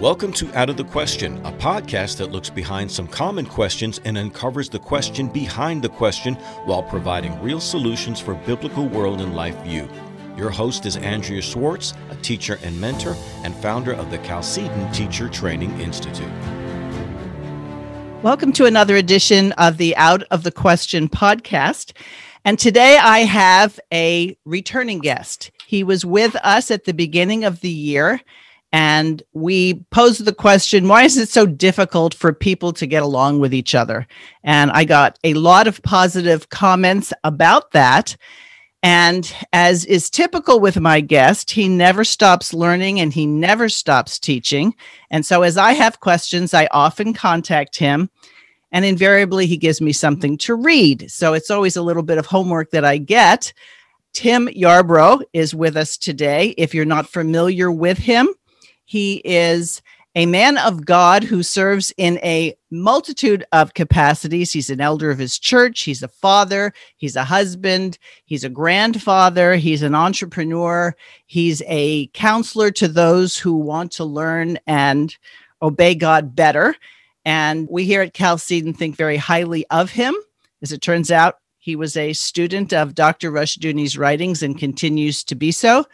Welcome to Out of the Question, a podcast that looks behind some common questions and uncovers the question behind the question while providing real solutions for biblical world and life view. Your host is Andrea Schwartz, a teacher and mentor and founder of the Chalcedon Teacher Training Institute. Welcome to another edition of the Out of the Question podcast. And today I have a returning guest. He was with us at the beginning of the year and we posed the question why is it so difficult for people to get along with each other? And I got a lot of positive comments about that. And as is typical with my guest, he never stops learning and he never stops teaching. And so, as I have questions, I often contact him, and invariably he gives me something to read. So, it's always a little bit of homework that I get. Tim Yarbrough is with us today. If you're not familiar with him, he is a man of God who serves in a multitude of capacities. He's an elder of his church, he's a father, he's a husband, he's a grandfather, he's an entrepreneur, he's a counselor to those who want to learn and obey God better. And we here at Chalcedon think very highly of him. As it turns out, he was a student of Dr. Rushdoony's writings and continues to be so.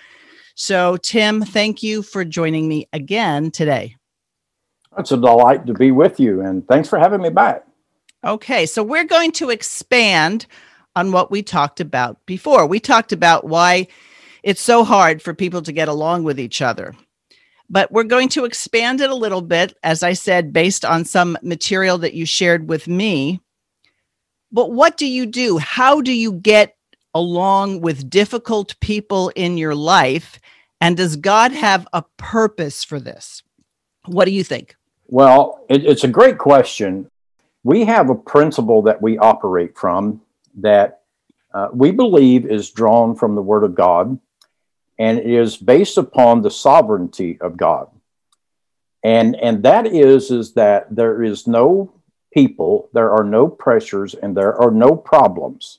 So, Tim, thank you for joining me again today. It's a delight to be with you, and thanks for having me back. Okay, so we're going to expand on what we talked about before. We talked about why it's so hard for people to get along with each other. But we're going to expand it a little bit, as I said, based on some material that you shared with me. But what do you do? How do you get along with difficult people in your life? And does God have a purpose for this? What do you think? Well, it, it's a great question. We have a principle that we operate from that uh, we believe is drawn from the Word of God and is based upon the sovereignty of God. And, and that is, is that there is no people, there are no pressures, and there are no problems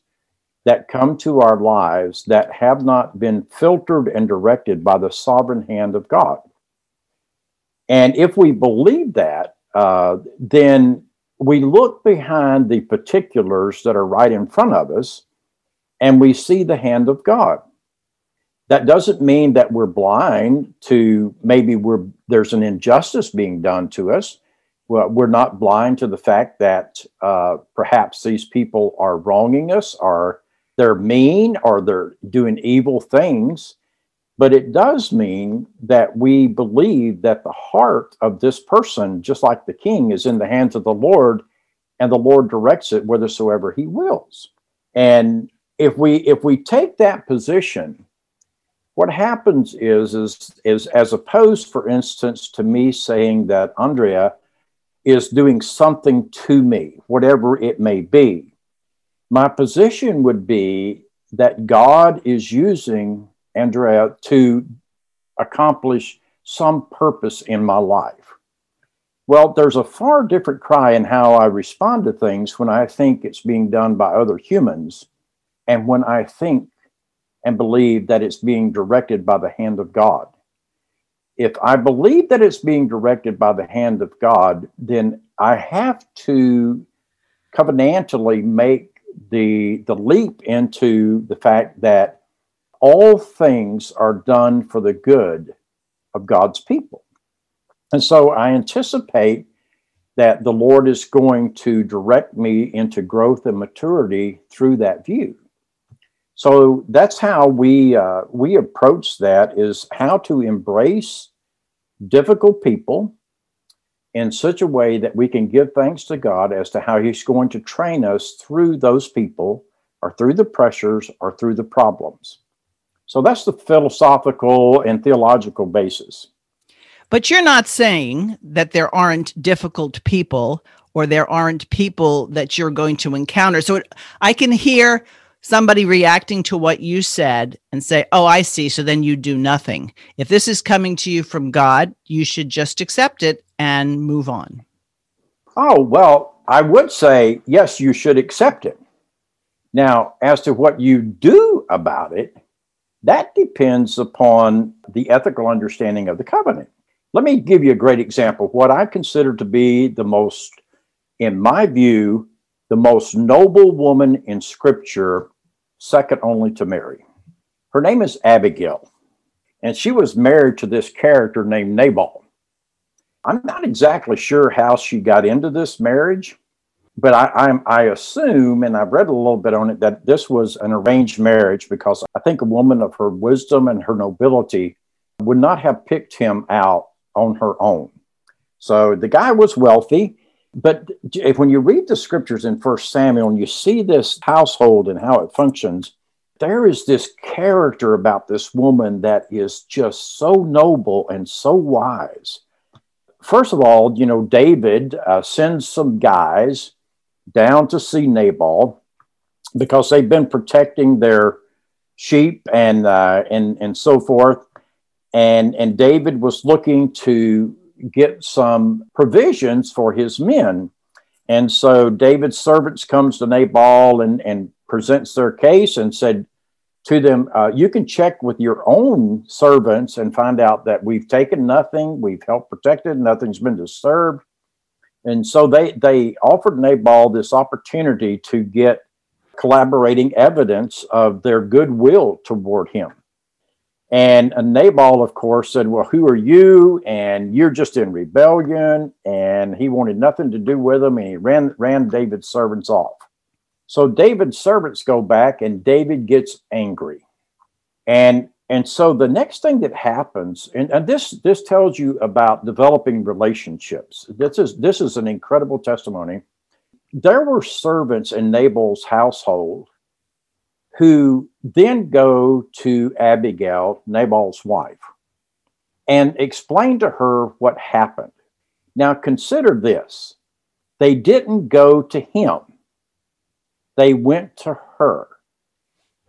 that come to our lives that have not been filtered and directed by the sovereign hand of God. And if we believe that, uh, then we look behind the particulars that are right in front of us and we see the hand of God. That doesn't mean that we're blind to maybe we're there's an injustice being done to us. Well, we're not blind to the fact that uh, perhaps these people are wronging us, are they're mean or they're doing evil things, but it does mean that we believe that the heart of this person, just like the king, is in the hands of the Lord, and the Lord directs it whithersoever he wills. And if we if we take that position, what happens is is is as opposed, for instance, to me saying that Andrea is doing something to me, whatever it may be my position would be that God is using Andrea to accomplish some purpose in my life. Well, there's a far different cry in how I respond to things when I think it's being done by other humans and when I think and believe that it's being directed by the hand of God. If I believe that it's being directed by the hand of God, then I have to covenantally make the the leap into the fact that all things are done for the good of God's people. And so I anticipate that the Lord is going to direct me into growth and maturity through that view. So that's how we uh, we approach that is how to embrace difficult people in such a way that we can give thanks to God as to how He's going to train us through those people or through the pressures or through the problems. So that's the philosophical and theological basis. But you're not saying that there aren't difficult people or there aren't people that you're going to encounter. So it, I can hear somebody reacting to what you said and say, Oh, I see. So then you do nothing. If this is coming to you from God, you should just accept it and move on. Oh, well, I would say, yes, you should accept it. Now, as to what you do about it, that depends upon the ethical understanding of the covenant. Let me give you a great example. What I consider to be the most, in my view, the most noble woman in Scripture, second only to Mary. Her name is Abigail, and she was married to this character named Nabal. I'm not exactly sure how she got into this marriage, but I, I'm, I assume, and I've read a little bit on it, that this was an arranged marriage because I think a woman of her wisdom and her nobility would not have picked him out on her own. So the guy was wealthy, but if when you read the scriptures in First Samuel and you see this household and how it functions, there is this character about this woman that is just so noble and so wise. First of all, you know, David uh, sends some guys down to see Nabal because they've been protecting their sheep and uh, and and so forth and and David was looking to get some provisions for his men. And so David's servants comes to Nabal and, and presents their case and said to them, uh, you can check with your own servants and find out that we've taken nothing, we've helped protected, nothing's been disturbed. And so they they offered Nabal this opportunity to get collaborating evidence of their goodwill toward him. And Nabal, of course, said, Well, who are you? And you're just in rebellion. And he wanted nothing to do with them. And he ran, ran David's servants off. So David's servants go back, and David gets angry. And and so the next thing that happens, and, and this this tells you about developing relationships. This is this is an incredible testimony. There were servants in Nabal's household who then go to Abigail, Nabal's wife, and explain to her what happened. Now, consider this they didn't go to him, they went to her.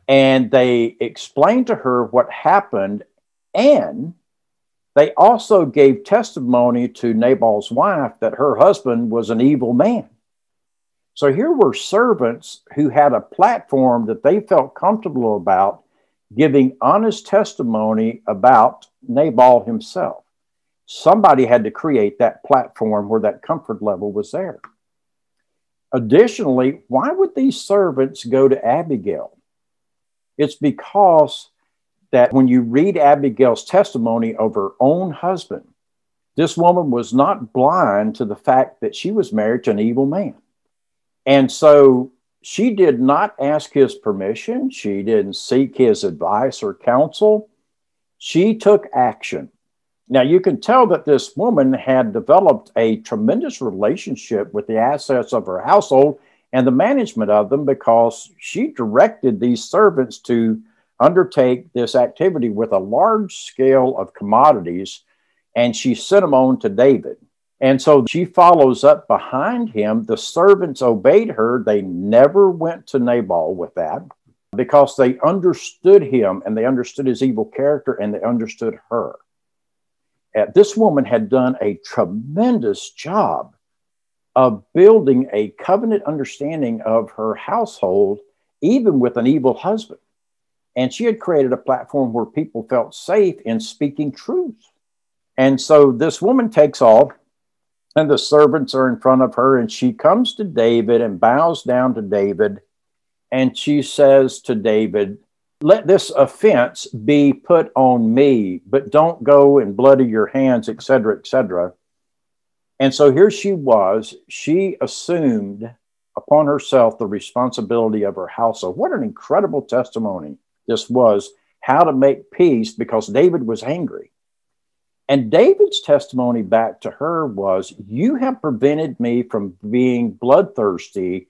And they explained to her what happened, and they also gave testimony to Nabal's wife that her husband was an evil man. So here were servants who had a platform that they felt comfortable about giving honest testimony about Nabal himself. Somebody had to create that platform where that comfort level was there. Additionally, why would these servants go to Abigail? It's because that when you read Abigail's testimony of her own husband, this woman was not blind to the fact that she was married to an evil man. And so she did not ask his permission. She didn't seek his advice or counsel. She took action. Now, you can tell that this woman had developed a tremendous relationship with the assets of her household and the management of them because she directed these servants to undertake this activity with a large scale of commodities, and she sent them on to David. And so she follows up behind him. The servants obeyed her. They never went to Nabal with that because they understood him and they understood his evil character and they understood her. This woman had done a tremendous job of building a covenant understanding of her household, even with an evil husband. And she had created a platform where people felt safe in speaking truth. And so this woman takes off and the servants are in front of her, and she comes to David and bows down to David. And she says to David, Let this offense be put on me, but don't go and bloody your hands, etc., etc. And so here she was. She assumed upon herself the responsibility of her household. What an incredible testimony this was how to make peace because David was angry. And David's testimony back to her was, You have prevented me from being bloodthirsty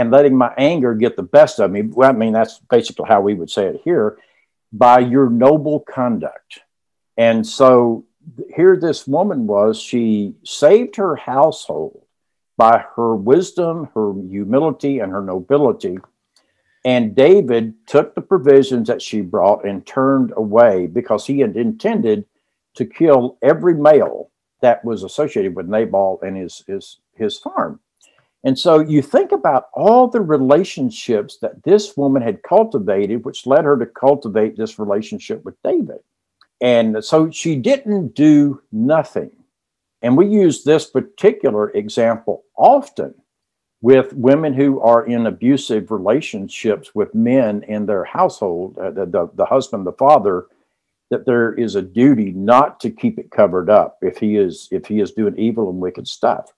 and letting my anger get the best of me. Well, I mean, that's basically how we would say it here by your noble conduct. And so here this woman was, she saved her household by her wisdom, her humility, and her nobility. And David took the provisions that she brought and turned away because he had intended to kill every male that was associated with Nabal and his, his, his farm. And so you think about all the relationships that this woman had cultivated, which led her to cultivate this relationship with David. And so she didn't do nothing. And we use this particular example often with women who are in abusive relationships with men in their household, uh, the, the, the husband, the father, that there is a duty not to keep it covered up if he is if he is doing evil and wicked stuff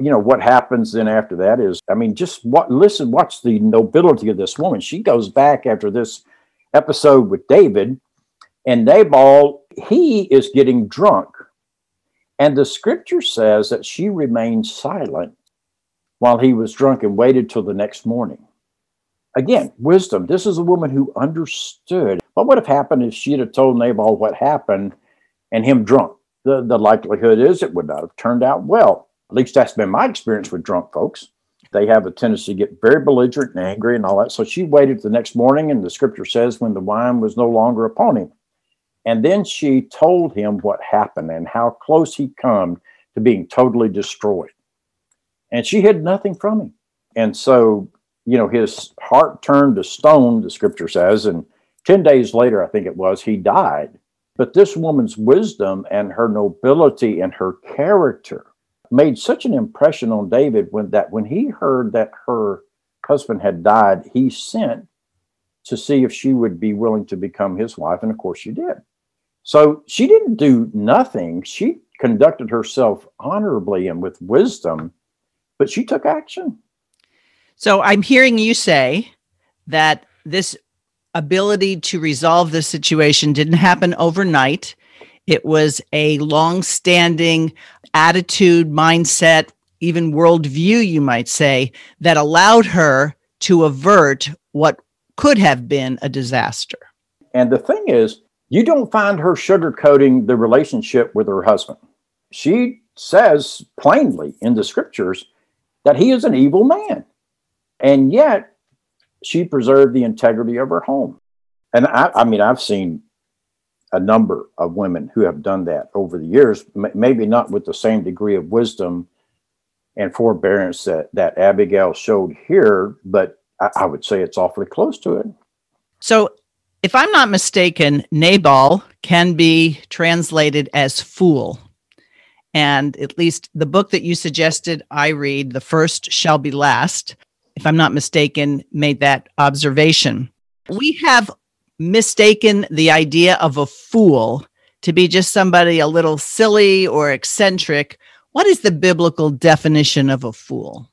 you know what happens then after that is i mean just what listen watch the nobility of this woman. She goes back after this episode with david and nabal he is getting drunk. And the scripture says that she remained silent while he was drunk and waited till the next morning. Again wisdom. This is a woman who understood. What would have happened if she had told nabal what happened and him drunk? The, the likelihood is it would not have turned out well at least that's been my experience with drunk folks. They have a tendency to get very belligerent and angry and all that. So she waited the next morning, and the scripture says when the wine was no longer upon him. And then she told him what happened and how close he'd come to being totally destroyed. And she hid nothing from him. And so, you know, his heart turned to stone, the scripture says. And 10 days later, I think it was, he died. But this woman's wisdom and her nobility and her character made such an impression on David when that when he heard that her husband had died, he sent to see if she would be willing to become his wife, and of course she did. So she didn't do nothing. She conducted herself honorably and with wisdom, but she took action. So I'm hearing you say that this ability to resolve the situation didn't happen overnight. It was a long standing attitude, mindset, even worldview, you might say, that allowed her to avert what could have been a disaster. And the thing is, you don't find her sugarcoating the relationship with her husband. She says plainly in the scriptures that he is an evil man. And yet, she preserved the integrity of her home. And I, I mean, I've seen a number of women who have done that over the years, m- maybe not with the same degree of wisdom and forbearance that, that Abigail showed here, but I, I would say it's awfully close to it. So, if I'm not mistaken, Nabal can be translated as fool. And at least the book that you suggested I read, The First Shall Be Last, if I'm not mistaken, made that observation. We have mistaken the idea of a fool to be just somebody a little silly or eccentric. What is the biblical definition of a fool?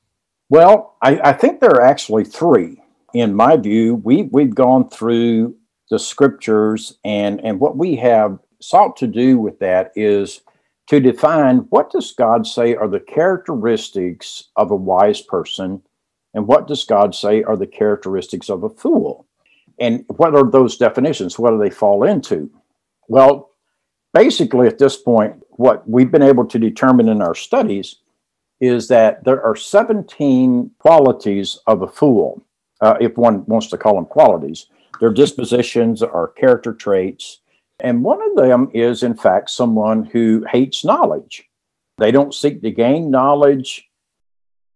Well, I, I think there are actually three. In my view, we, we've gone through the scriptures, and, and what we have sought to do with that is to define what does God say are the characteristics of a wise person, and what does God say are the characteristics of a fool. And what are those definitions? What do they fall into? Well, basically, at this point, what we've been able to determine in our studies is that there are 17 qualities of a fool, uh, if one wants to call them qualities. Their dispositions are character traits. And one of them is, in fact, someone who hates knowledge. They don't seek to gain knowledge.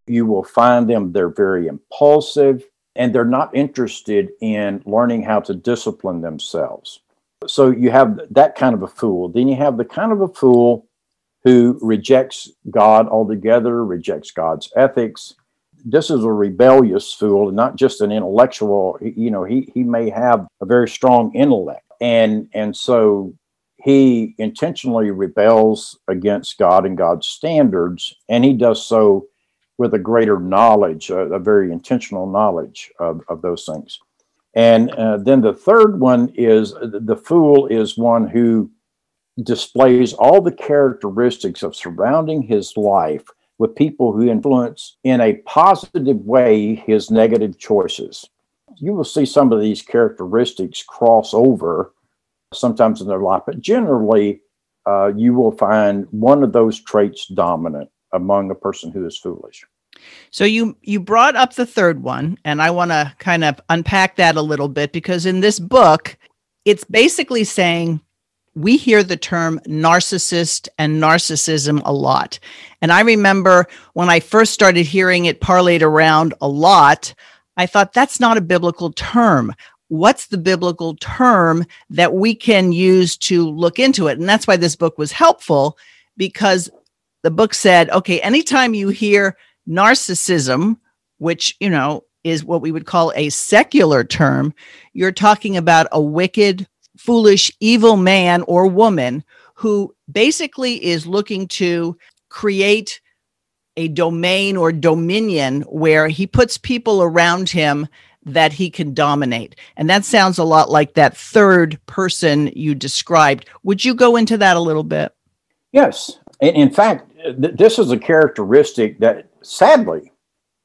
You will find them, they're very impulsive and they're not interested in learning how to discipline themselves. So you have that kind of a fool. Then you have the kind of a fool who rejects God altogether, rejects God's ethics. This is a rebellious fool, not just an intellectual. You know, he he may have a very strong intellect, and and so he intentionally rebels against God and God's standards, and he does so with a greater knowledge, a, a very intentional knowledge of, of those things. And uh, then the third one is the fool is one who displays all the characteristics of surrounding his life with people who influence in a positive way his negative choices. You will see some of these characteristics cross over sometimes in their life, but generally, uh, you will find one of those traits dominant among a person who is foolish. So you you brought up the third one and I want to kind of unpack that a little bit because in this book it's basically saying we hear the term narcissist and narcissism a lot. And I remember when I first started hearing it parlayed around a lot, I thought that's not a biblical term. what's the biblical term that we can use to look into it. And that's why this book was helpful because the book said, okay, anytime you hear narcissism, which, you know, is what we would call a secular term, you're talking about a wicked, foolish, evil man or woman who basically is looking to create a domain or dominion where he puts people around him that he can dominate. And that sounds a lot like that third person you described. Would you go into that a little bit? Yes. In fact, th- this is a characteristic that sadly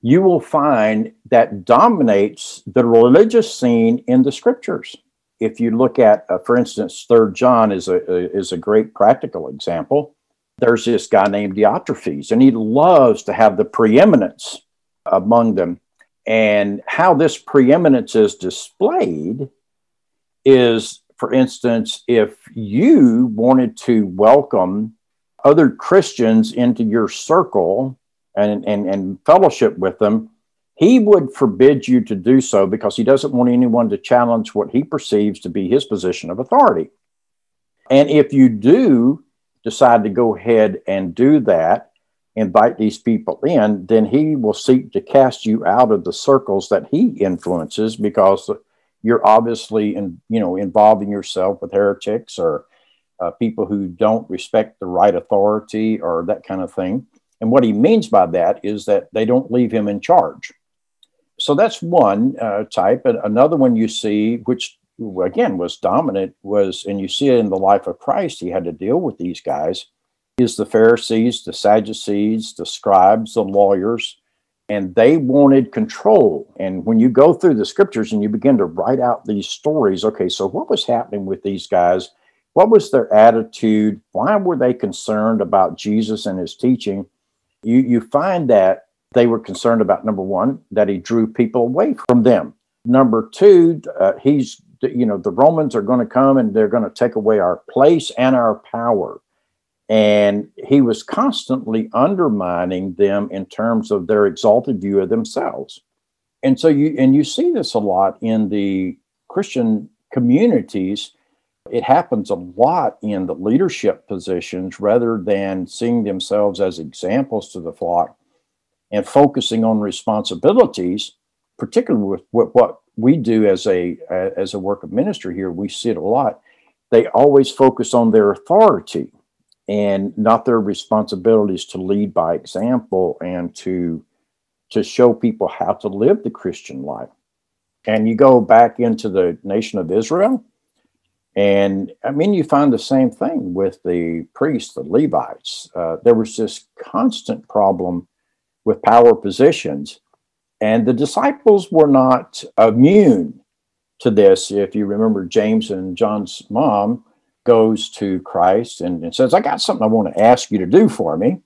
you will find that dominates the religious scene in the scriptures. If you look at, uh, for instance, Third John is a, a is a great practical example. There's this guy named Diotrephes, and he loves to have the preeminence among them. And how this preeminence is displayed is, for instance, if you wanted to welcome other Christians into your circle and, and, and fellowship with them, he would forbid you to do so because he doesn't want anyone to challenge what he perceives to be his position of authority. And if you do decide to go ahead and do that, invite these people in, then he will seek to cast you out of the circles that he influences because you're obviously in, you know involving yourself with heretics or uh, people who don't respect the right authority or that kind of thing. And what he means by that is that they don't leave him in charge. So that's one uh, type. And another one you see, which again was dominant, was, and you see it in the life of Christ, he had to deal with these guys, is the Pharisees, the Sadducees, the scribes, the lawyers, and they wanted control. And when you go through the scriptures and you begin to write out these stories, okay, so what was happening with these guys? What was their attitude? Why were they concerned about Jesus and his teaching? You, you find that they were concerned about number one, that he drew people away from them. Number two, uh, he's, you know, the Romans are going to come and they're going to take away our place and our power. And he was constantly undermining them in terms of their exalted view of themselves. And so you, and you see this a lot in the Christian communities it happens a lot in the leadership positions rather than seeing themselves as examples to the flock and focusing on responsibilities, particularly with what, we do as a as a work of ministry here. We see it a lot. They always focus on their authority and not their responsibilities to lead by example and to to show people how to live the Christian life. And you go back into the nation of Israel, and I mean, you find the same thing with the priests, the Levites. Uh, there was this constant problem with power positions, and the disciples were not immune to this. If you remember, James and John's mom goes to Christ and, and says, I got something I want to ask you to do for me.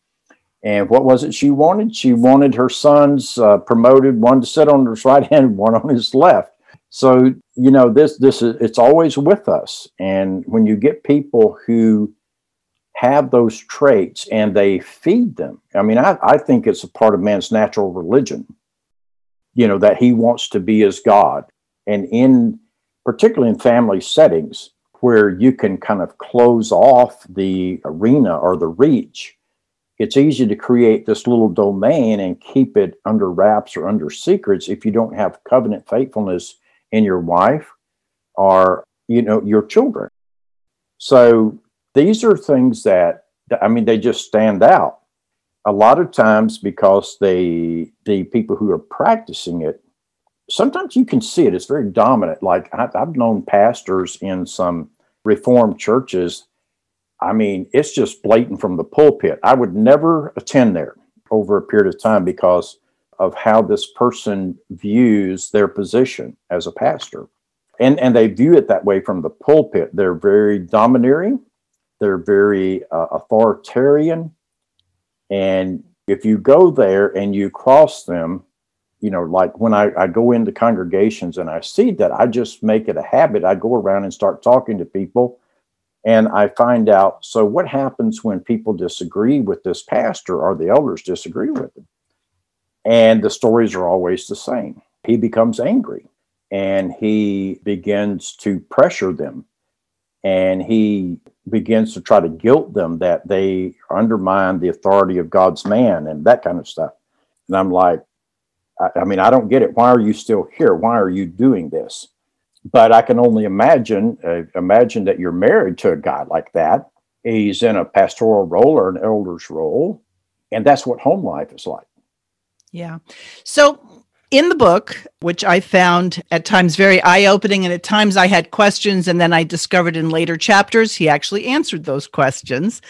And what was it she wanted? She wanted her sons uh, promoted, one to sit on his right hand, one on his left. So, you know, this this is it's always with us. And when you get people who have those traits and they feed them, I mean, I, I think it's a part of man's natural religion, you know, that he wants to be as God. And in particularly in family settings where you can kind of close off the arena or the reach, it's easy to create this little domain and keep it under wraps or under secrets if you don't have covenant faithfulness in your wife are, you know your children. So these are things that i mean they just stand out. A lot of times because the the people who are practicing it sometimes you can see it it's very dominant. Like i've known pastors in some reformed churches. I mean it's just blatant from the pulpit. I would never attend there over a period of time because of how this person views their position as a pastor. And, and they view it that way from the pulpit. They're very domineering, they're very uh, authoritarian. And if you go there and you cross them, you know, like when I, I go into congregations and I see that, I just make it a habit. I go around and start talking to people and I find out so what happens when people disagree with this pastor or the elders disagree with him? And the stories are always the same. He becomes angry and he begins to pressure them and he begins to try to guilt them that they undermine the authority of God's man and that kind of stuff. And I'm like, I, I mean, I don't get it. Why are you still here? Why are you doing this? But I can only imagine, uh, imagine that you're married to a guy like that. He's in a pastoral role or an elder's role. And that's what home life is like. Yeah. So in the book, which I found at times very eye opening, and at times I had questions, and then I discovered in later chapters he actually answered those questions.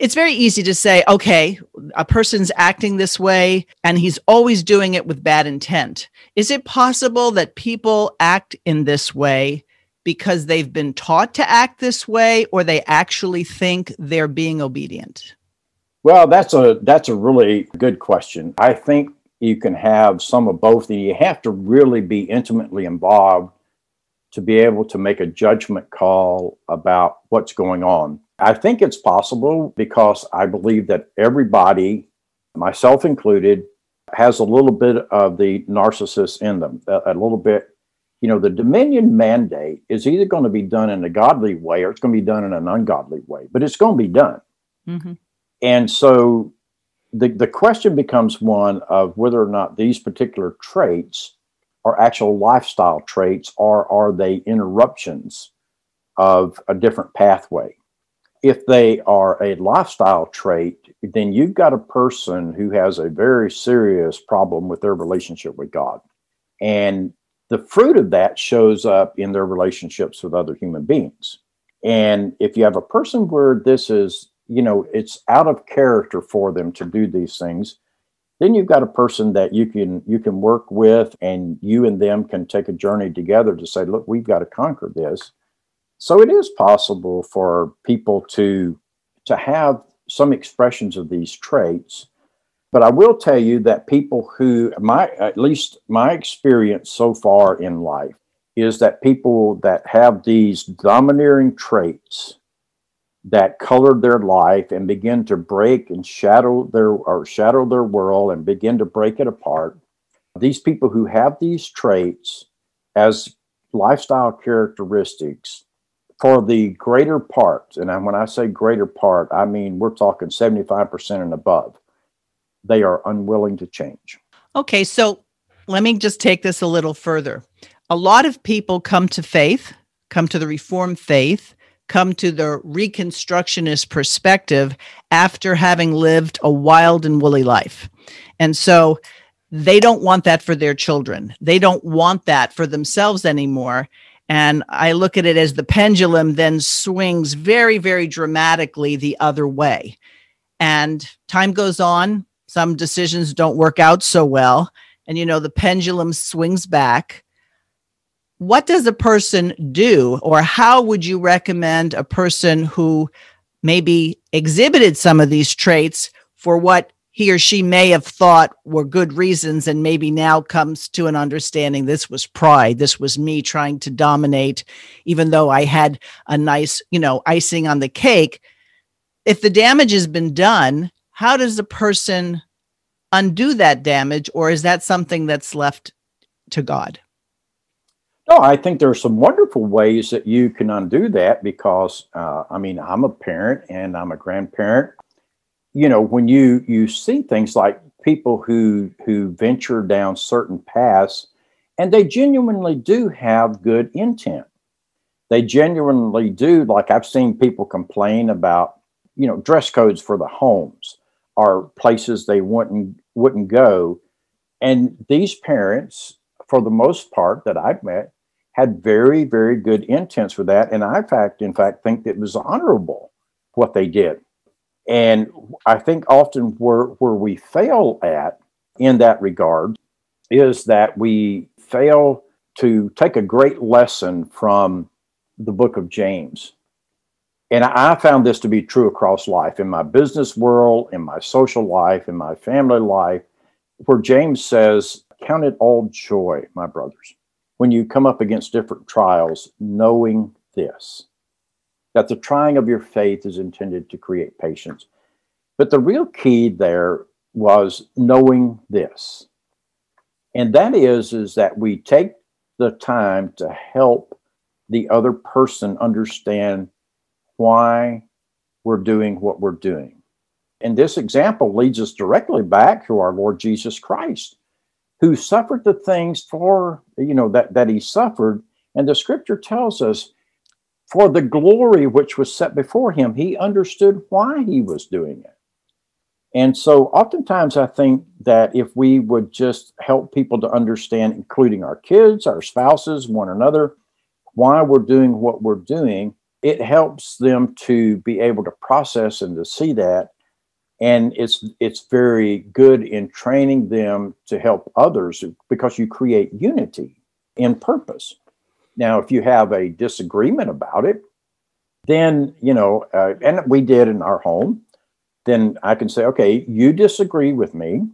It's very easy to say, okay, a person's acting this way and he's always doing it with bad intent. Is it possible that people act in this way because they've been taught to act this way or they actually think they're being obedient? Well, that's a that's a really good question. I think you can have some of both, and you have to really be intimately involved to be able to make a judgment call about what's going on. I think it's possible because I believe that everybody, myself included, has a little bit of the narcissist in them, a, a little bit. You know, the dominion mandate is either going to be done in a godly way or it's going to be done in an ungodly way, but it's going to be done. Mm-hmm. And so the, the question becomes one of whether or not these particular traits are actual lifestyle traits or are they interruptions of a different pathway. If they are a lifestyle trait, then you've got a person who has a very serious problem with their relationship with God. And the fruit of that shows up in their relationships with other human beings. And if you have a person where this is you know it's out of character for them to do these things then you've got a person that you can you can work with and you and them can take a journey together to say look we've got to conquer this. So it is possible for people to to have some expressions of these traits but i will tell you that people who my at least my experience so far in life is that people that have these domineering traits that colored their life and begin to break and shadow their or shadow their world and begin to break it apart. These people who have these traits as lifestyle characteristics for the greater part and when i say greater part i mean we're talking 75% and above they are unwilling to change. Okay so let me just take this a little further. A lot of people come to faith come to the reformed faith come to the Reconstructionist perspective after having lived a wild and woolly life. And so they don't want that for their children. They don't want that for themselves anymore. And I look at it as the pendulum then swings very, very dramatically the other way. And time goes on, some decisions don't work out so well. And, you know, the pendulum swings back what does a person do or how would you recommend a person who maybe exhibited some of these traits for what he or she may have thought were good reasons and maybe now comes to an understanding this was pride this was me trying to dominate even though i had a nice you know icing on the cake. If the damage has been done how does a person undo that damage or is that something that's left to god no, I think there are some wonderful ways that you can undo that because, uh, I mean, I'm a parent and I'm a grandparent. You know, when you you see things like people who who venture down certain paths, and they genuinely do have good intent. They genuinely do. Like I've seen people complain about, you know, dress codes for the homes or places they wouldn't wouldn't go, and these parents, for the most part that I've met, had very, very good intents for that. And I fact, in fact, think it was honorable what they did. And I think often where, where we fail at in that regard is that we fail to take a great lesson from the book of James. And I found this to be true across life in my business world, in my social life, in my family life, where James says, Count it all joy, my brothers, when you come up against different trials, knowing this that the trying of your faith is intended to create patience. But the real key there was knowing this. And that is is that we take the time to help the other person understand why we're doing what we're doing. And this example leads us directly back to our Lord Jesus Christ, who suffered the things for, you know, that, that he suffered. And the scripture tells us, for the glory which was set before him, he understood why he was doing it. And so, oftentimes, I think that if we would just help people to understand, including our kids, our spouses, one another, why we're doing what we're doing, it helps them to be able to process and to see that. And it's it's very good in training them to help others because you create unity in purpose. Now, if you have a disagreement about it, then you know, uh, and we did in our home then I can say, okay, you disagree with me,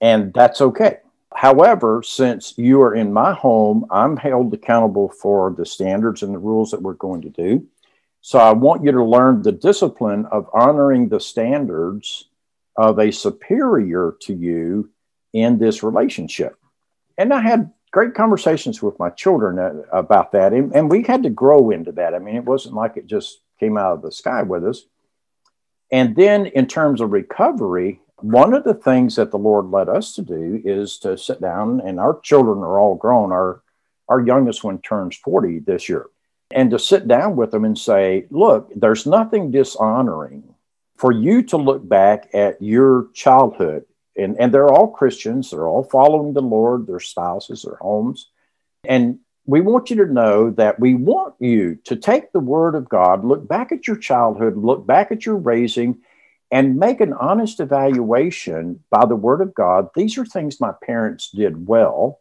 and that's okay. However, since you are in my home, I'm held accountable for the standards and the rules that we're going to do. So I want you to learn the discipline of honoring the standards of a superior to you in this relationship. And I had great conversations with my children uh, about that. And, and we had to grow into that. I mean, it wasn't like it just came out of the sky with us. And then, in terms of recovery, one of the things that the Lord led us to do is to sit down, and our children are all grown. Our, our youngest one turns 40 this year. And to sit down with them and say, look, there's nothing dishonoring for you to look back at your childhood. And, and they're all Christians, they're all following the Lord, their spouses, their homes. And we want you to know that we want you to take the word of God, look back at your childhood, look back at your raising, and make an honest evaluation by the word of God. These are things my parents did well.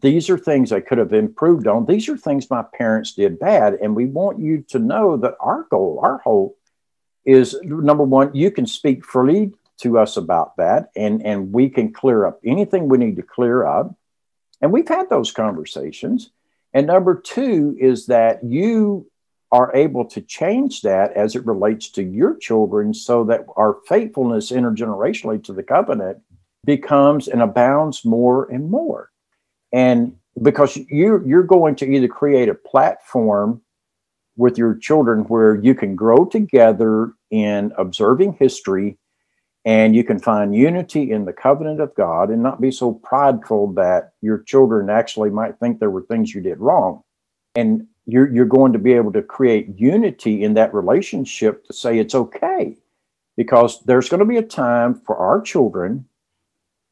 These are things I could have improved on. These are things my parents did bad. And we want you to know that our goal, our hope is number one, you can speak freely to us about that and, and we can clear up anything we need to clear up. And we've had those conversations. And number two is that you are able to change that as it relates to your children so that our faithfulness intergenerationally to the covenant becomes and abounds more and more. And because you're, you're going to either create a platform with your children where you can grow together in observing history and you can find unity in the covenant of God and not be so prideful that your children actually might think there were things you did wrong. And you're, you're going to be able to create unity in that relationship to say it's okay. Because there's going to be a time for our children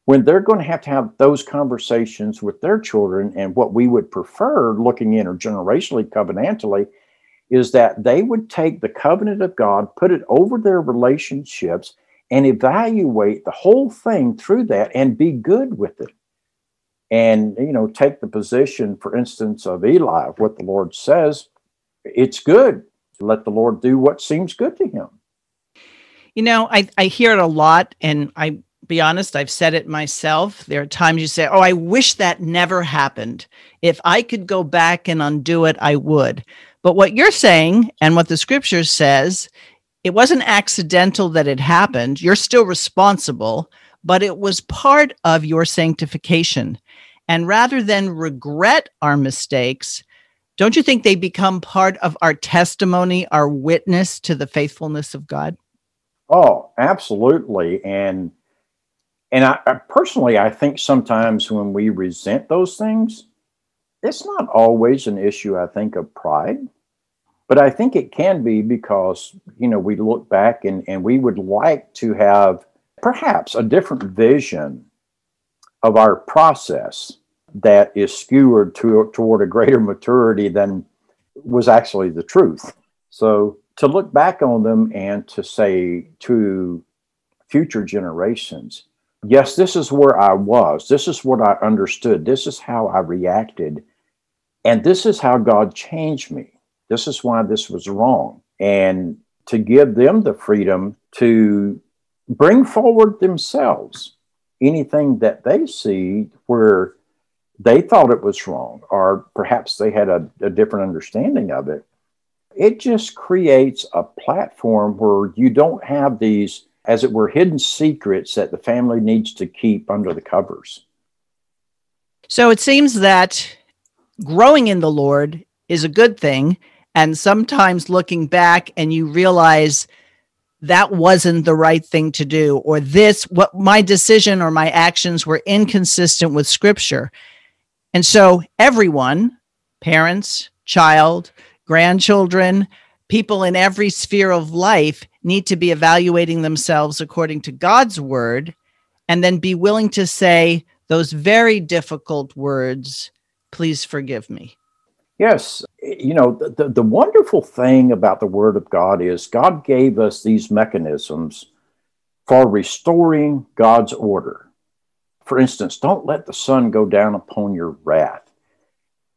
when they're going to have to have those conversations with their children. And what we would prefer, looking intergenerationally, covenantally, is that they would take the covenant of God, put it over their relationships, and evaluate the whole thing through that and be good with it. And, you know, take the position, for instance, of Eli, what the Lord says, it's good. Let the Lord do what seems good to him. You know, I, I hear it a lot, and I be honest, I've said it myself. There are times you say, Oh, I wish that never happened. If I could go back and undo it, I would. But what you're saying and what the scripture says it wasn't accidental that it happened. You're still responsible, but it was part of your sanctification. And rather than regret our mistakes, don't you think they become part of our testimony, our witness to the faithfulness of God? Oh, absolutely. And and I, I personally I think sometimes when we resent those things, it's not always an issue, I think, of pride. But I think it can be because, you know, we look back and, and we would like to have perhaps a different vision of our process that is skewered to, toward a greater maturity than was actually the truth. So to look back on them and to say to future generations, yes, this is where I was. This is what I understood. This is how I reacted. And this is how God changed me. This is why this was wrong. And to give them the freedom to bring forward themselves anything that they see where they thought it was wrong, or perhaps they had a, a different understanding of it. It just creates a platform where you don't have these, as it were, hidden secrets that the family needs to keep under the covers. So it seems that growing in the Lord is a good thing. And sometimes looking back and you realize that wasn't the right thing to do, or this, what my decision or my actions were inconsistent with scripture. And so everyone, parents, child, grandchildren, people in every sphere of life need to be evaluating themselves according to God's word and then be willing to say those very difficult words, please forgive me. Yes. You know, the, the wonderful thing about the Word of God is God gave us these mechanisms for restoring God's order. For instance, don't let the sun go down upon your wrath.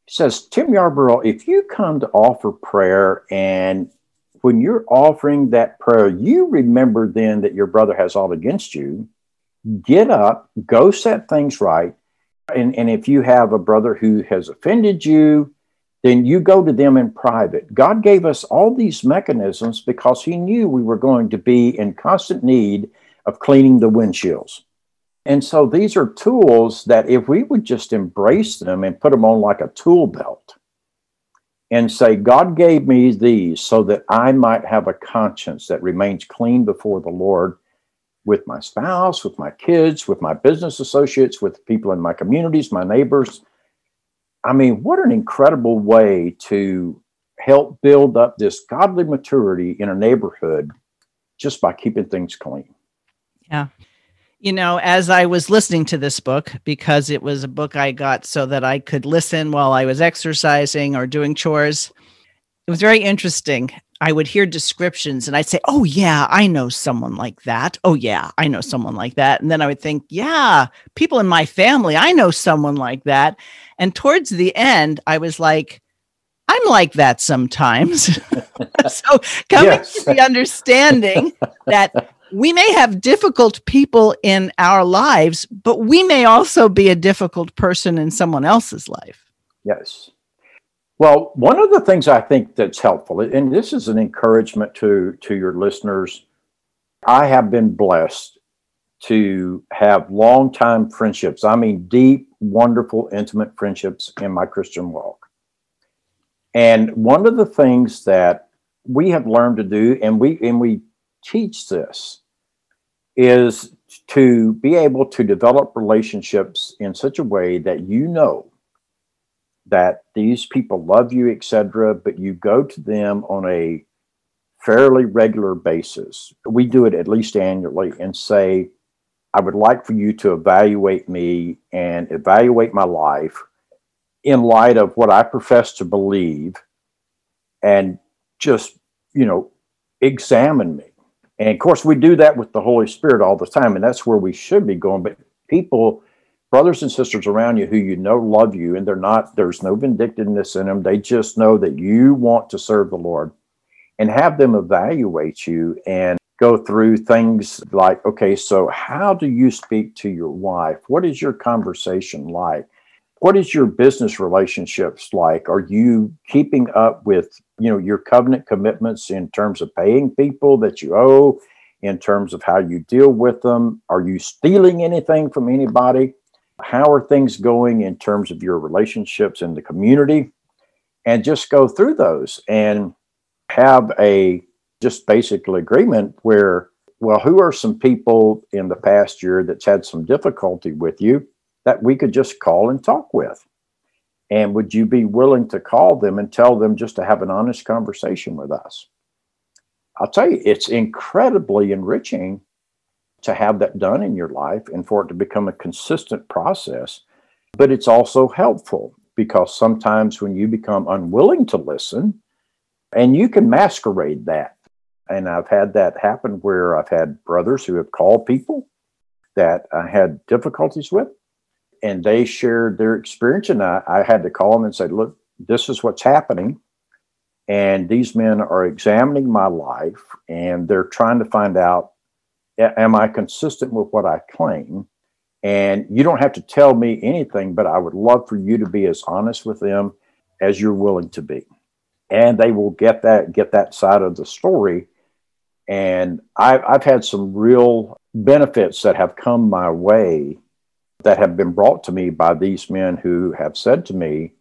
He says, Tim Yarbrough, if you come to offer prayer and when you're offering that prayer, you remember then that your brother has all against you, get up, go set things right. And, and if you have a brother who has offended you, then you go to them in private. God gave us all these mechanisms because He knew we were going to be in constant need of cleaning the windshields. And so these are tools that if we would just embrace them and put them on like a tool belt and say, God gave me these so that I might have a conscience that remains clean before the Lord with my spouse, with my kids, with my business associates, with people in my communities, my neighbors. I mean, what an incredible way to help build up this godly maturity in a neighborhood just by keeping things clean. Yeah you know, as I was listening to this book, because it was a book I got so that I could listen while I was exercising or doing chores, it was very interesting. I would hear descriptions and I'd say, Oh, yeah, I know someone like that. Oh, yeah, I know someone like that. And then I would think, Yeah, people in my family, I know someone like that. And towards the end, I was like, I'm like that sometimes. so coming yes. to the understanding that we may have difficult people in our lives, but we may also be a difficult person in someone else's life. Yes. Well, one of the things I think that's helpful, and this is an encouragement to, to your listeners, I have been blessed to have long time friendships. I mean, deep, wonderful, intimate friendships in my Christian walk. And one of the things that we have learned to do, and we and we teach this is to be able to develop relationships in such a way that you know that these people love you etc but you go to them on a fairly regular basis we do it at least annually and say i would like for you to evaluate me and evaluate my life in light of what i profess to believe and just you know examine me and of course, we do that with the Holy Spirit all the time, and that's where we should be going. But people, brothers and sisters around you who you know love you, and they're not, there's no vindictiveness in them. They just know that you want to serve the Lord and have them evaluate you and go through things like, okay, so how do you speak to your wife? What is your conversation like? what is your business relationships like are you keeping up with you know your covenant commitments in terms of paying people that you owe in terms of how you deal with them are you stealing anything from anybody how are things going in terms of your relationships in the community and just go through those and have a just basic agreement where well who are some people in the past year that's had some difficulty with you that we could just call and talk with. And would you be willing to call them and tell them just to have an honest conversation with us? I'll tell you, it's incredibly enriching to have that done in your life and for it to become a consistent process. But it's also helpful because sometimes when you become unwilling to listen, and you can masquerade that. And I've had that happen where I've had brothers who have called people that I had difficulties with, and they shared their experience. And I, I had to call them and say, look, this is what's happening. And these men are examining my life and they're trying to find out, am I consistent with what I claim? And you don't have to tell me anything, but I would love for you to be as honest with them as you're willing to be. And they will get that, get that side of the story. And I've, I've had some real benefits that have come my way that have been brought to me by these men who have said to me,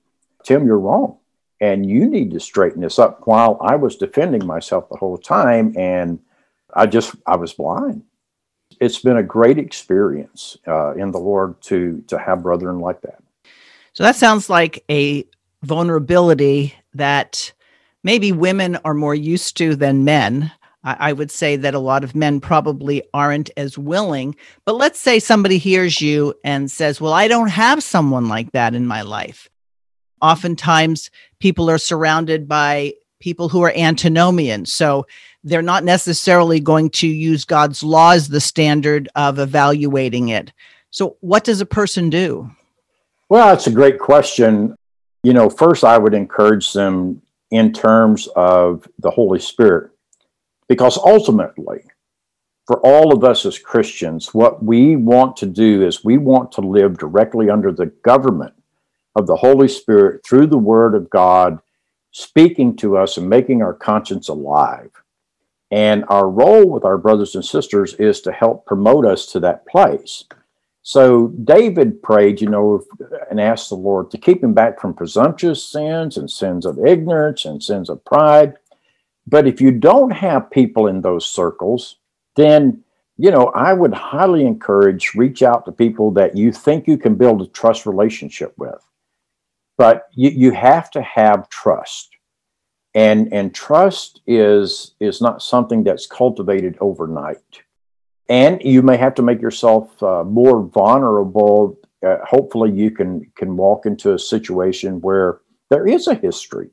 Tim, you're wrong. And you need to straighten this up. While I was defending myself the whole time, and I just, I was blind. It's been a great experience uh, in the Lord to to have brethren like that. So that sounds like a vulnerability that maybe women are more used to than men. I, I would say that a lot of men probably aren't as willing. But let's say somebody hears you and says, Well, I don't have someone like that in my life. Oftentimes, people are surrounded by people who are antinomian. So they're not necessarily going to use God's law as the standard of evaluating it. So, what does a person do? Well, that's a great question. You know, first, I would encourage them in terms of the Holy Spirit, because ultimately, for all of us as Christians, what we want to do is we want to live directly under the government of the Holy Spirit through the Word of God, speaking to us and making our conscience alive. And our role with our brothers and sisters is to help promote us to that place. So David prayed, you know, and asked the Lord to keep him back from presumptuous sins and sins of ignorance and sins of pride. But if you don't have people in those circles, then, you know, I would highly encourage reach out to people that you think you can build a trust relationship with. But you, you have to have trust. And, and trust is, is not something that's cultivated overnight and you may have to make yourself uh, more vulnerable. Uh, hopefully, you can can walk into a situation where there is a history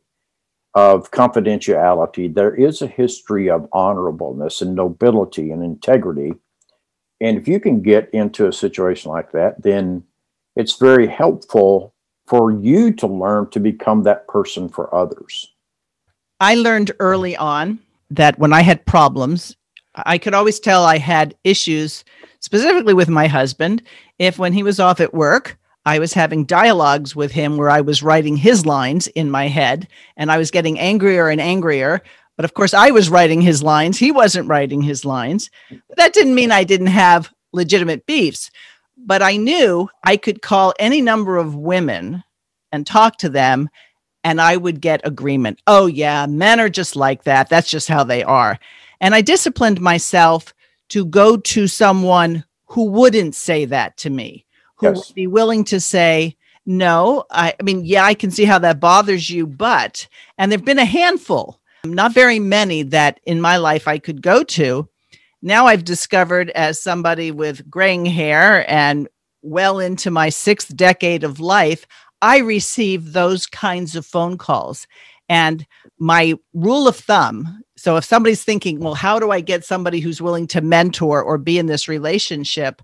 of confidentiality. There is a history of honorableness and nobility and integrity. And if you can get into a situation like that, then it's very helpful for you to learn to become that person for others. I learned early on that when I had problems I could always tell I had issues specifically with my husband if when he was off at work, I was having dialogues with him where I was writing his lines in my head and I was getting angrier and angrier. But of course, I was writing his lines. He wasn't writing his lines. But that didn't mean I didn't have legitimate beefs. But I knew I could call any number of women and talk to them and I would get agreement. Oh, yeah, men are just like that. That's just how they are. And I disciplined myself to go to someone who wouldn't say that to me, who yes. would be willing to say, no, I, I mean, yeah, I can see how that bothers you, but, and there've been a handful, not very many that in my life I could go to. Now I've discovered as somebody with graying hair and well into my sixth decade of life, I receive those kinds of phone calls. And my rule of thumb so if somebody's thinking, well, how do I get somebody who's willing to mentor or be in this relationship?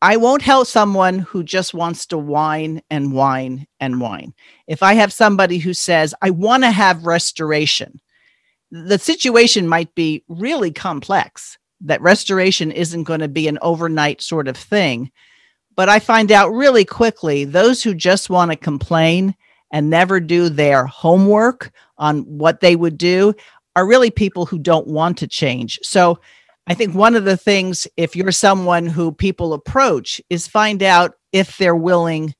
I won't help someone who just wants to whine and whine and whine. If I have somebody who says, I want to have restoration, the situation might be really complex, that restoration isn't going to be an overnight sort of thing. But I find out really quickly those who just want to complain and never do their homework on what they would do are really people who don't want to change. So I think one of the things, if you're someone who people approach, is find out if they're willing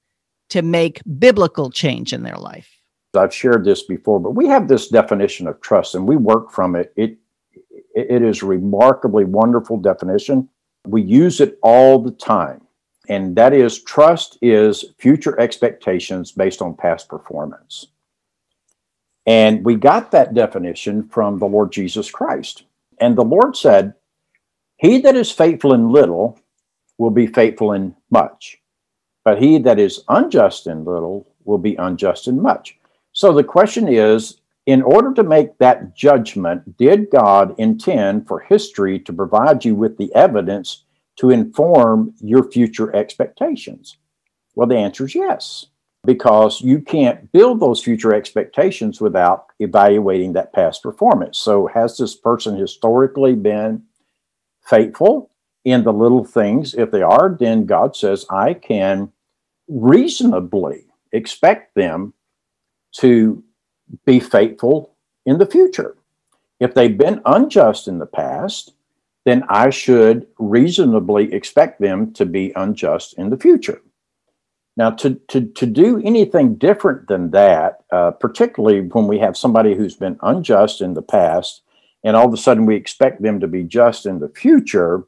to make biblical change in their life. I've shared this before, but we have this definition of trust and we work from it. It it is remarkably wonderful definition. We use it all the time. And that is trust is future expectations based on past performance. And we got that definition from the Lord Jesus Christ. And the Lord said, He that is faithful in little will be faithful in much, but he that is unjust in little will be unjust in much. So the question is in order to make that judgment, did God intend for history to provide you with the evidence to inform your future expectations? Well, the answer is yes because you can't build those future expectations without evaluating that past performance. So, has this person historically been faithful in the little things? If they are, then God says, I can reasonably expect them to be faithful in the future. If they've been unjust in the past, then I should reasonably expect them to be unjust in the future. Now, to, to, to do anything different than that, uh, particularly when we have somebody who's been unjust in the past, and all of a sudden we expect them to be just in the future,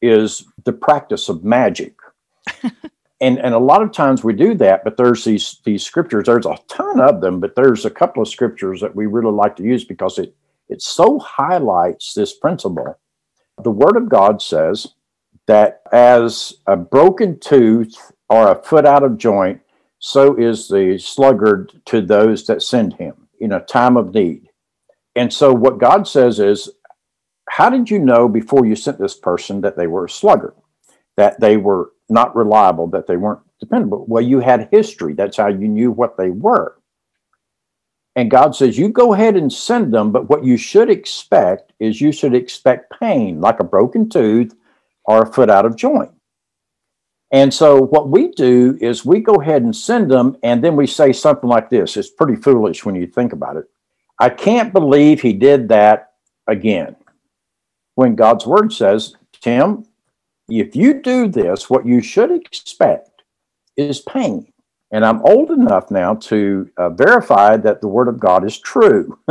is the practice of magic. and and a lot of times we do that, but there's these these scriptures. There's a ton of them, but there's a couple of scriptures that we really like to use because it it so highlights this principle. The Word of God says that as a broken tooth or a foot out of joint, so is the sluggard to those that send him in a time of need. And so, what God says is, How did you know before you sent this person that they were a sluggard, that they were not reliable, that they weren't dependable? Well, you had history. That's how you knew what they were. And God says, You go ahead and send them, but what you should expect is you should expect pain, like a broken tooth or a foot out of joint. And so what we do is we go ahead and send them, and then we say something like this. It's pretty foolish when you think about it. I can't believe he did that again. When God's word says, Tim, if you do this, what you should expect is pain. And I'm old enough now to uh, verify that the word of God is true.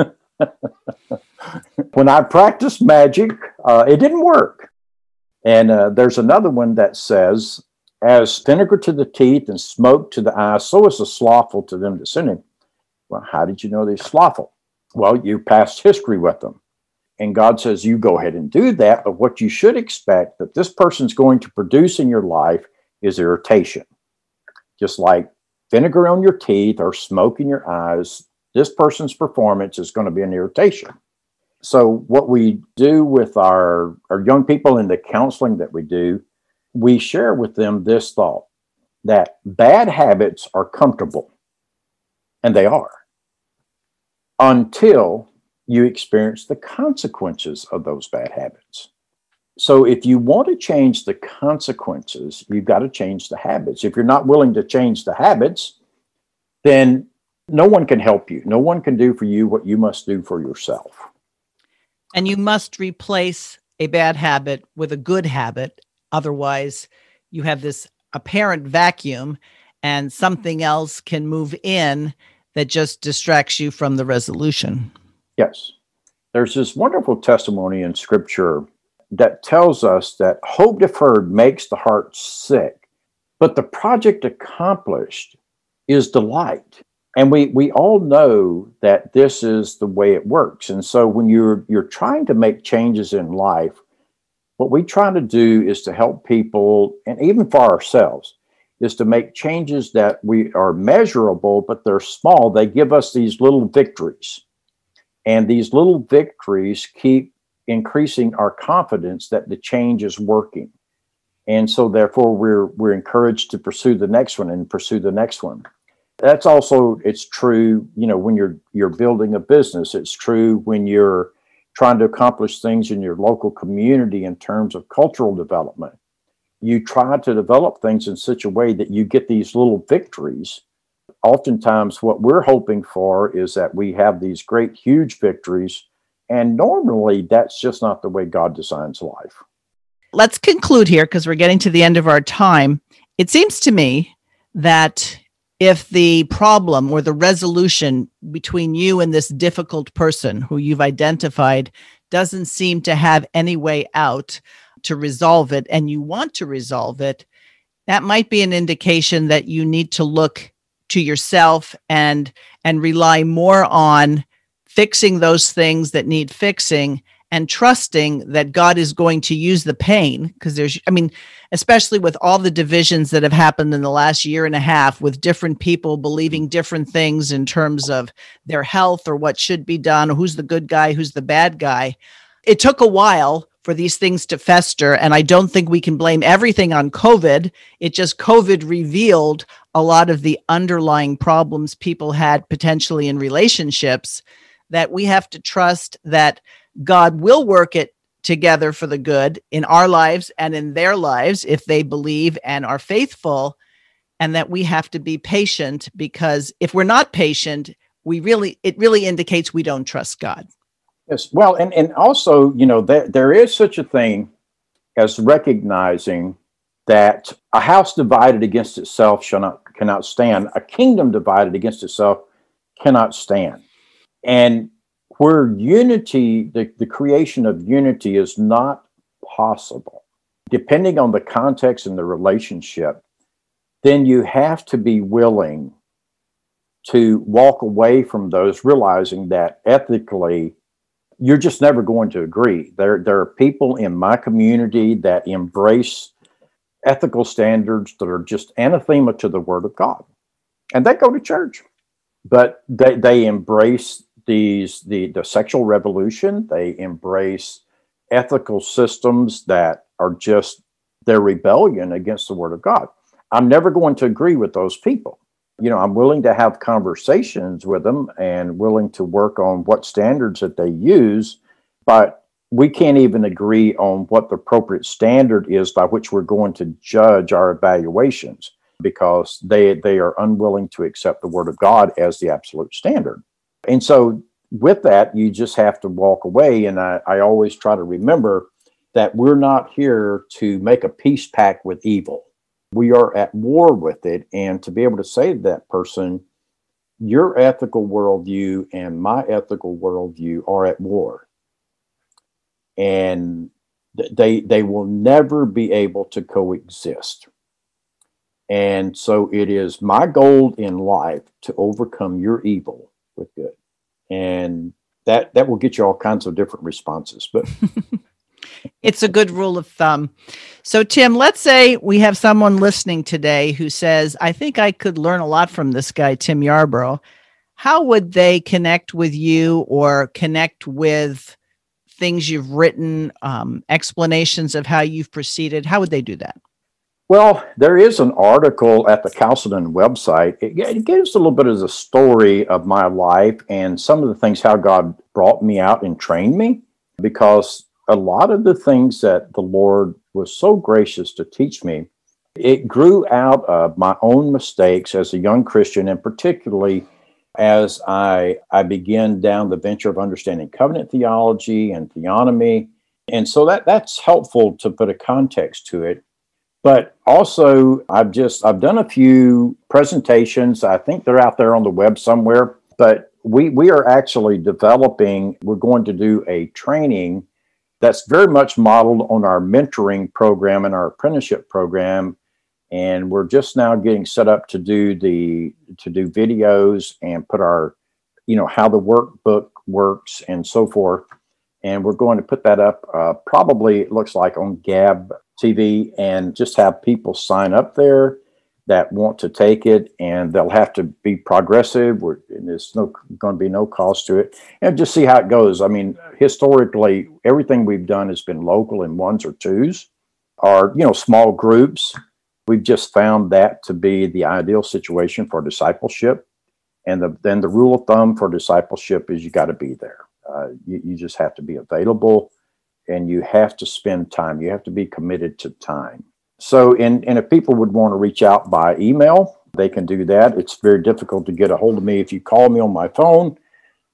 when I practiced magic, uh, it didn't work. And uh, there's another one that says, as vinegar to the teeth and smoke to the eyes, so is the slothful to them that sin him. Well, how did you know they're slothful? Well, you passed history with them. And God says, you go ahead and do that. But what you should expect that this person's going to produce in your life is irritation. Just like vinegar on your teeth or smoke in your eyes, this person's performance is going to be an irritation. So, what we do with our, our young people in the counseling that we do we share with them this thought that bad habits are comfortable, and they are, until you experience the consequences of those bad habits. So, if you want to change the consequences, you've got to change the habits. If you're not willing to change the habits, then no one can help you. No one can do for you what you must do for yourself. And you must replace a bad habit with a good habit Otherwise, you have this apparent vacuum and something else can move in that just distracts you from the resolution. Yes. There's this wonderful testimony in scripture that tells us that hope deferred makes the heart sick, but the project accomplished is delight. And we, we all know that this is the way it works. And so when you're you're trying to make changes in life, what we try to do is to help people, and even for ourselves, is to make changes that we are measurable, but they're small. They give us these little victories. And these little victories keep increasing our confidence that the change is working. And so therefore we're we're encouraged to pursue the next one and pursue the next one. That's also it's true, you know, when you're you're building a business. It's true when you're trying to accomplish things in your local community in terms of cultural development. You try to develop things in such a way that you get these little victories. Oftentimes, what we're hoping for is that we have these great, huge victories. And normally, that's just not the way God designs life. Let's conclude here because we're getting to the end of our time. It seems to me that if the problem or the resolution between you and this difficult person who you've identified doesn't seem to have any way out to resolve it and you want to resolve it, that might be an indication that you need to look to yourself and and rely more on fixing those things that need fixing and trusting that God is going to use the pain because there's I mean especially with all the divisions that have happened in the last year and a half with different people believing different things in terms of their health or what should be done who's the good guy who's the bad guy. It took a while for these things to fester and I don't think we can blame everything on covid. It just covid revealed a lot of the underlying problems people had potentially in relationships that we have to trust that God will work it together for the good in our lives and in their lives if they believe and are faithful and that we have to be patient because if we're not patient we really it really indicates we don't trust god yes well and and also you know there, there is such a thing as recognizing that a house divided against itself shall not cannot stand. A kingdom divided against itself cannot stand. And where unity, the, the creation of unity is not possible, depending on the context and the relationship, then you have to be willing to walk away from those, realizing that ethically, you're just never going to agree. There, there are people in my community that embrace ethical standards that are just anathema to the Word of God, and they go to church, but they they embrace these the the sexual revolution. They embrace ethical systems that are just their rebellion against the Word of God. I'm never going to agree with those people. You know, I'm willing to have conversations with them and willing to work on what standards that they use, but we can't even agree on what the appropriate standard is by which we're going to judge our evaluations because they they are unwilling to accept the word of God as the absolute standard. And so with that, you just have to walk away. And I, I always try to remember that we're not here to make a peace pact with evil. We are at war with it. And to be able to say to that person, your ethical worldview and my ethical worldview are at war. And they they will never be able to coexist. And so it is my goal in life to overcome your evil with good. And that that will get you all kinds of different responses but it's a good rule of thumb. So tim let's say we have someone listening today who says i think i could learn a lot from this guy tim yarbrough. How would they connect with you or connect with things you've written um, explanations of how you've proceeded? How would they do that well, there is an article at the Chalcedon website. It, it, gives a little bit of the story of my life and some of the things how God brought me out and trained me, because a lot of the things that the Lord was so gracious to teach me, it grew out of my own mistakes as a young Christian, and particularly as I, I began down the venture of understanding covenant theology and theonomy. And so that, that's helpful to put a context to it but also i've just i've done a few presentations. I think they're out there on the web somewhere but we we are actually developing we're going to do a training that's very much modeled on our mentoring program and our apprenticeship program. And we're just now getting set up to do the to do videos and put our you know how the workbook works and so forth. And we're going to put that up uh, probably it looks like on gab TV and just have people sign up there that want to take it, and they'll have to be progressive. We're, there's no going to be no cost to it, and just see how it goes. I mean, historically, everything we've done has been local in ones or twos, or you know, small groups. We've just found that to be the ideal situation for discipleship, and the, then the rule of thumb for discipleship is you got to be there. Uh, you, you just have to be available and you have to spend time. You have to be committed to time. So, and, and if people would want to reach out by email, they can do that. It's very difficult to get a hold of me. If you call me on my phone,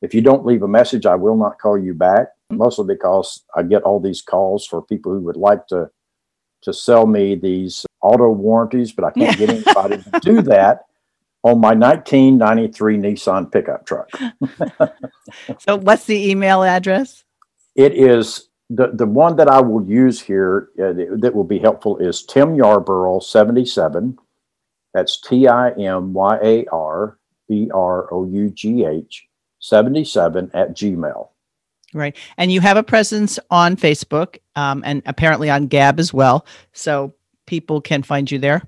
if you don't leave a message, I will not call you back, mostly because I get all these calls for people who would like to to sell me these auto warranties, but I can't get anybody to do that on my 1993 Nissan pickup truck. so, what's the email address? It is the, the one that I will use here uh, that will be helpful is Tim Yarbrough 77. That's T I M Y A R B R O U G H 77 at Gmail. Right. And you have a presence on Facebook um, and apparently on Gab as well. So people can find you there.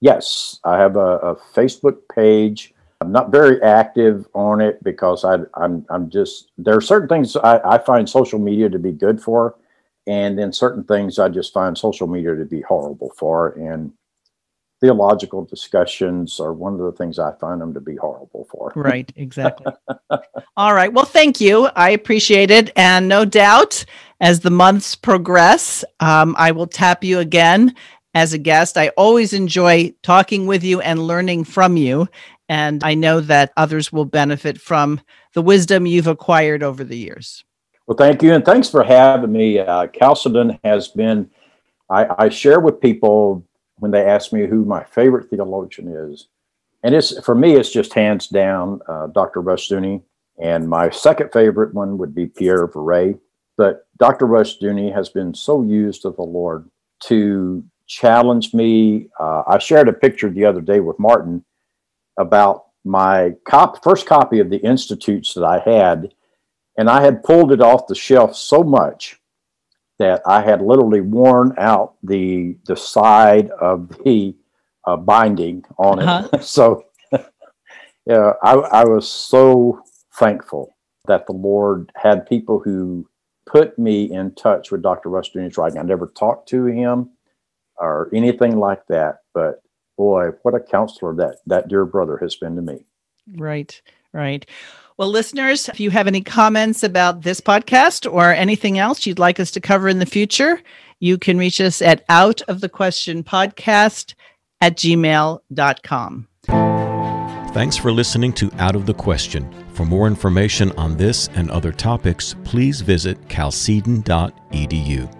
Yes. I have a, a Facebook page I'm not very active on it because I, I'm I'm just there are certain things I, I find social media to be good for, and then certain things I just find social media to be horrible for. And theological discussions are one of the things I find them to be horrible for. Right, exactly. All right. Well, thank you. I appreciate it. And no doubt, as the months progress, um, I will tap you again as a guest. I always enjoy talking with you and learning from you. And I know that others will benefit from the wisdom you've acquired over the years. Well, thank you. And thanks for having me. Uh, Chalcedon has been, I, I share with people when they ask me who my favorite theologian is. And it's for me, it's just hands down uh, Dr. Rushdoony. And my second favorite one would be Pierre Viret. But Dr. Rushdoony has been so used of the Lord to challenge me. Uh, I shared a picture the other day with Martin about my cop, first copy of the Institutes that I had, and I had pulled it off the shelf so much that I had literally worn out the the side of the uh, binding on it. Uh-huh. so, yeah, I, I was so thankful that the Lord had people who put me in touch with Dr. Rushdoony's writing. I never talked to him or anything like that, but boy, what a counselor that that dear brother has been to me. Right, right. Well, listeners, if you have any comments about this podcast or anything else you'd like us to cover in the future, you can reach us at out of the question podcast at gmail.com. Thanks for listening to Out of the Question. For more information on this and other topics, please visit chalcedon.edu.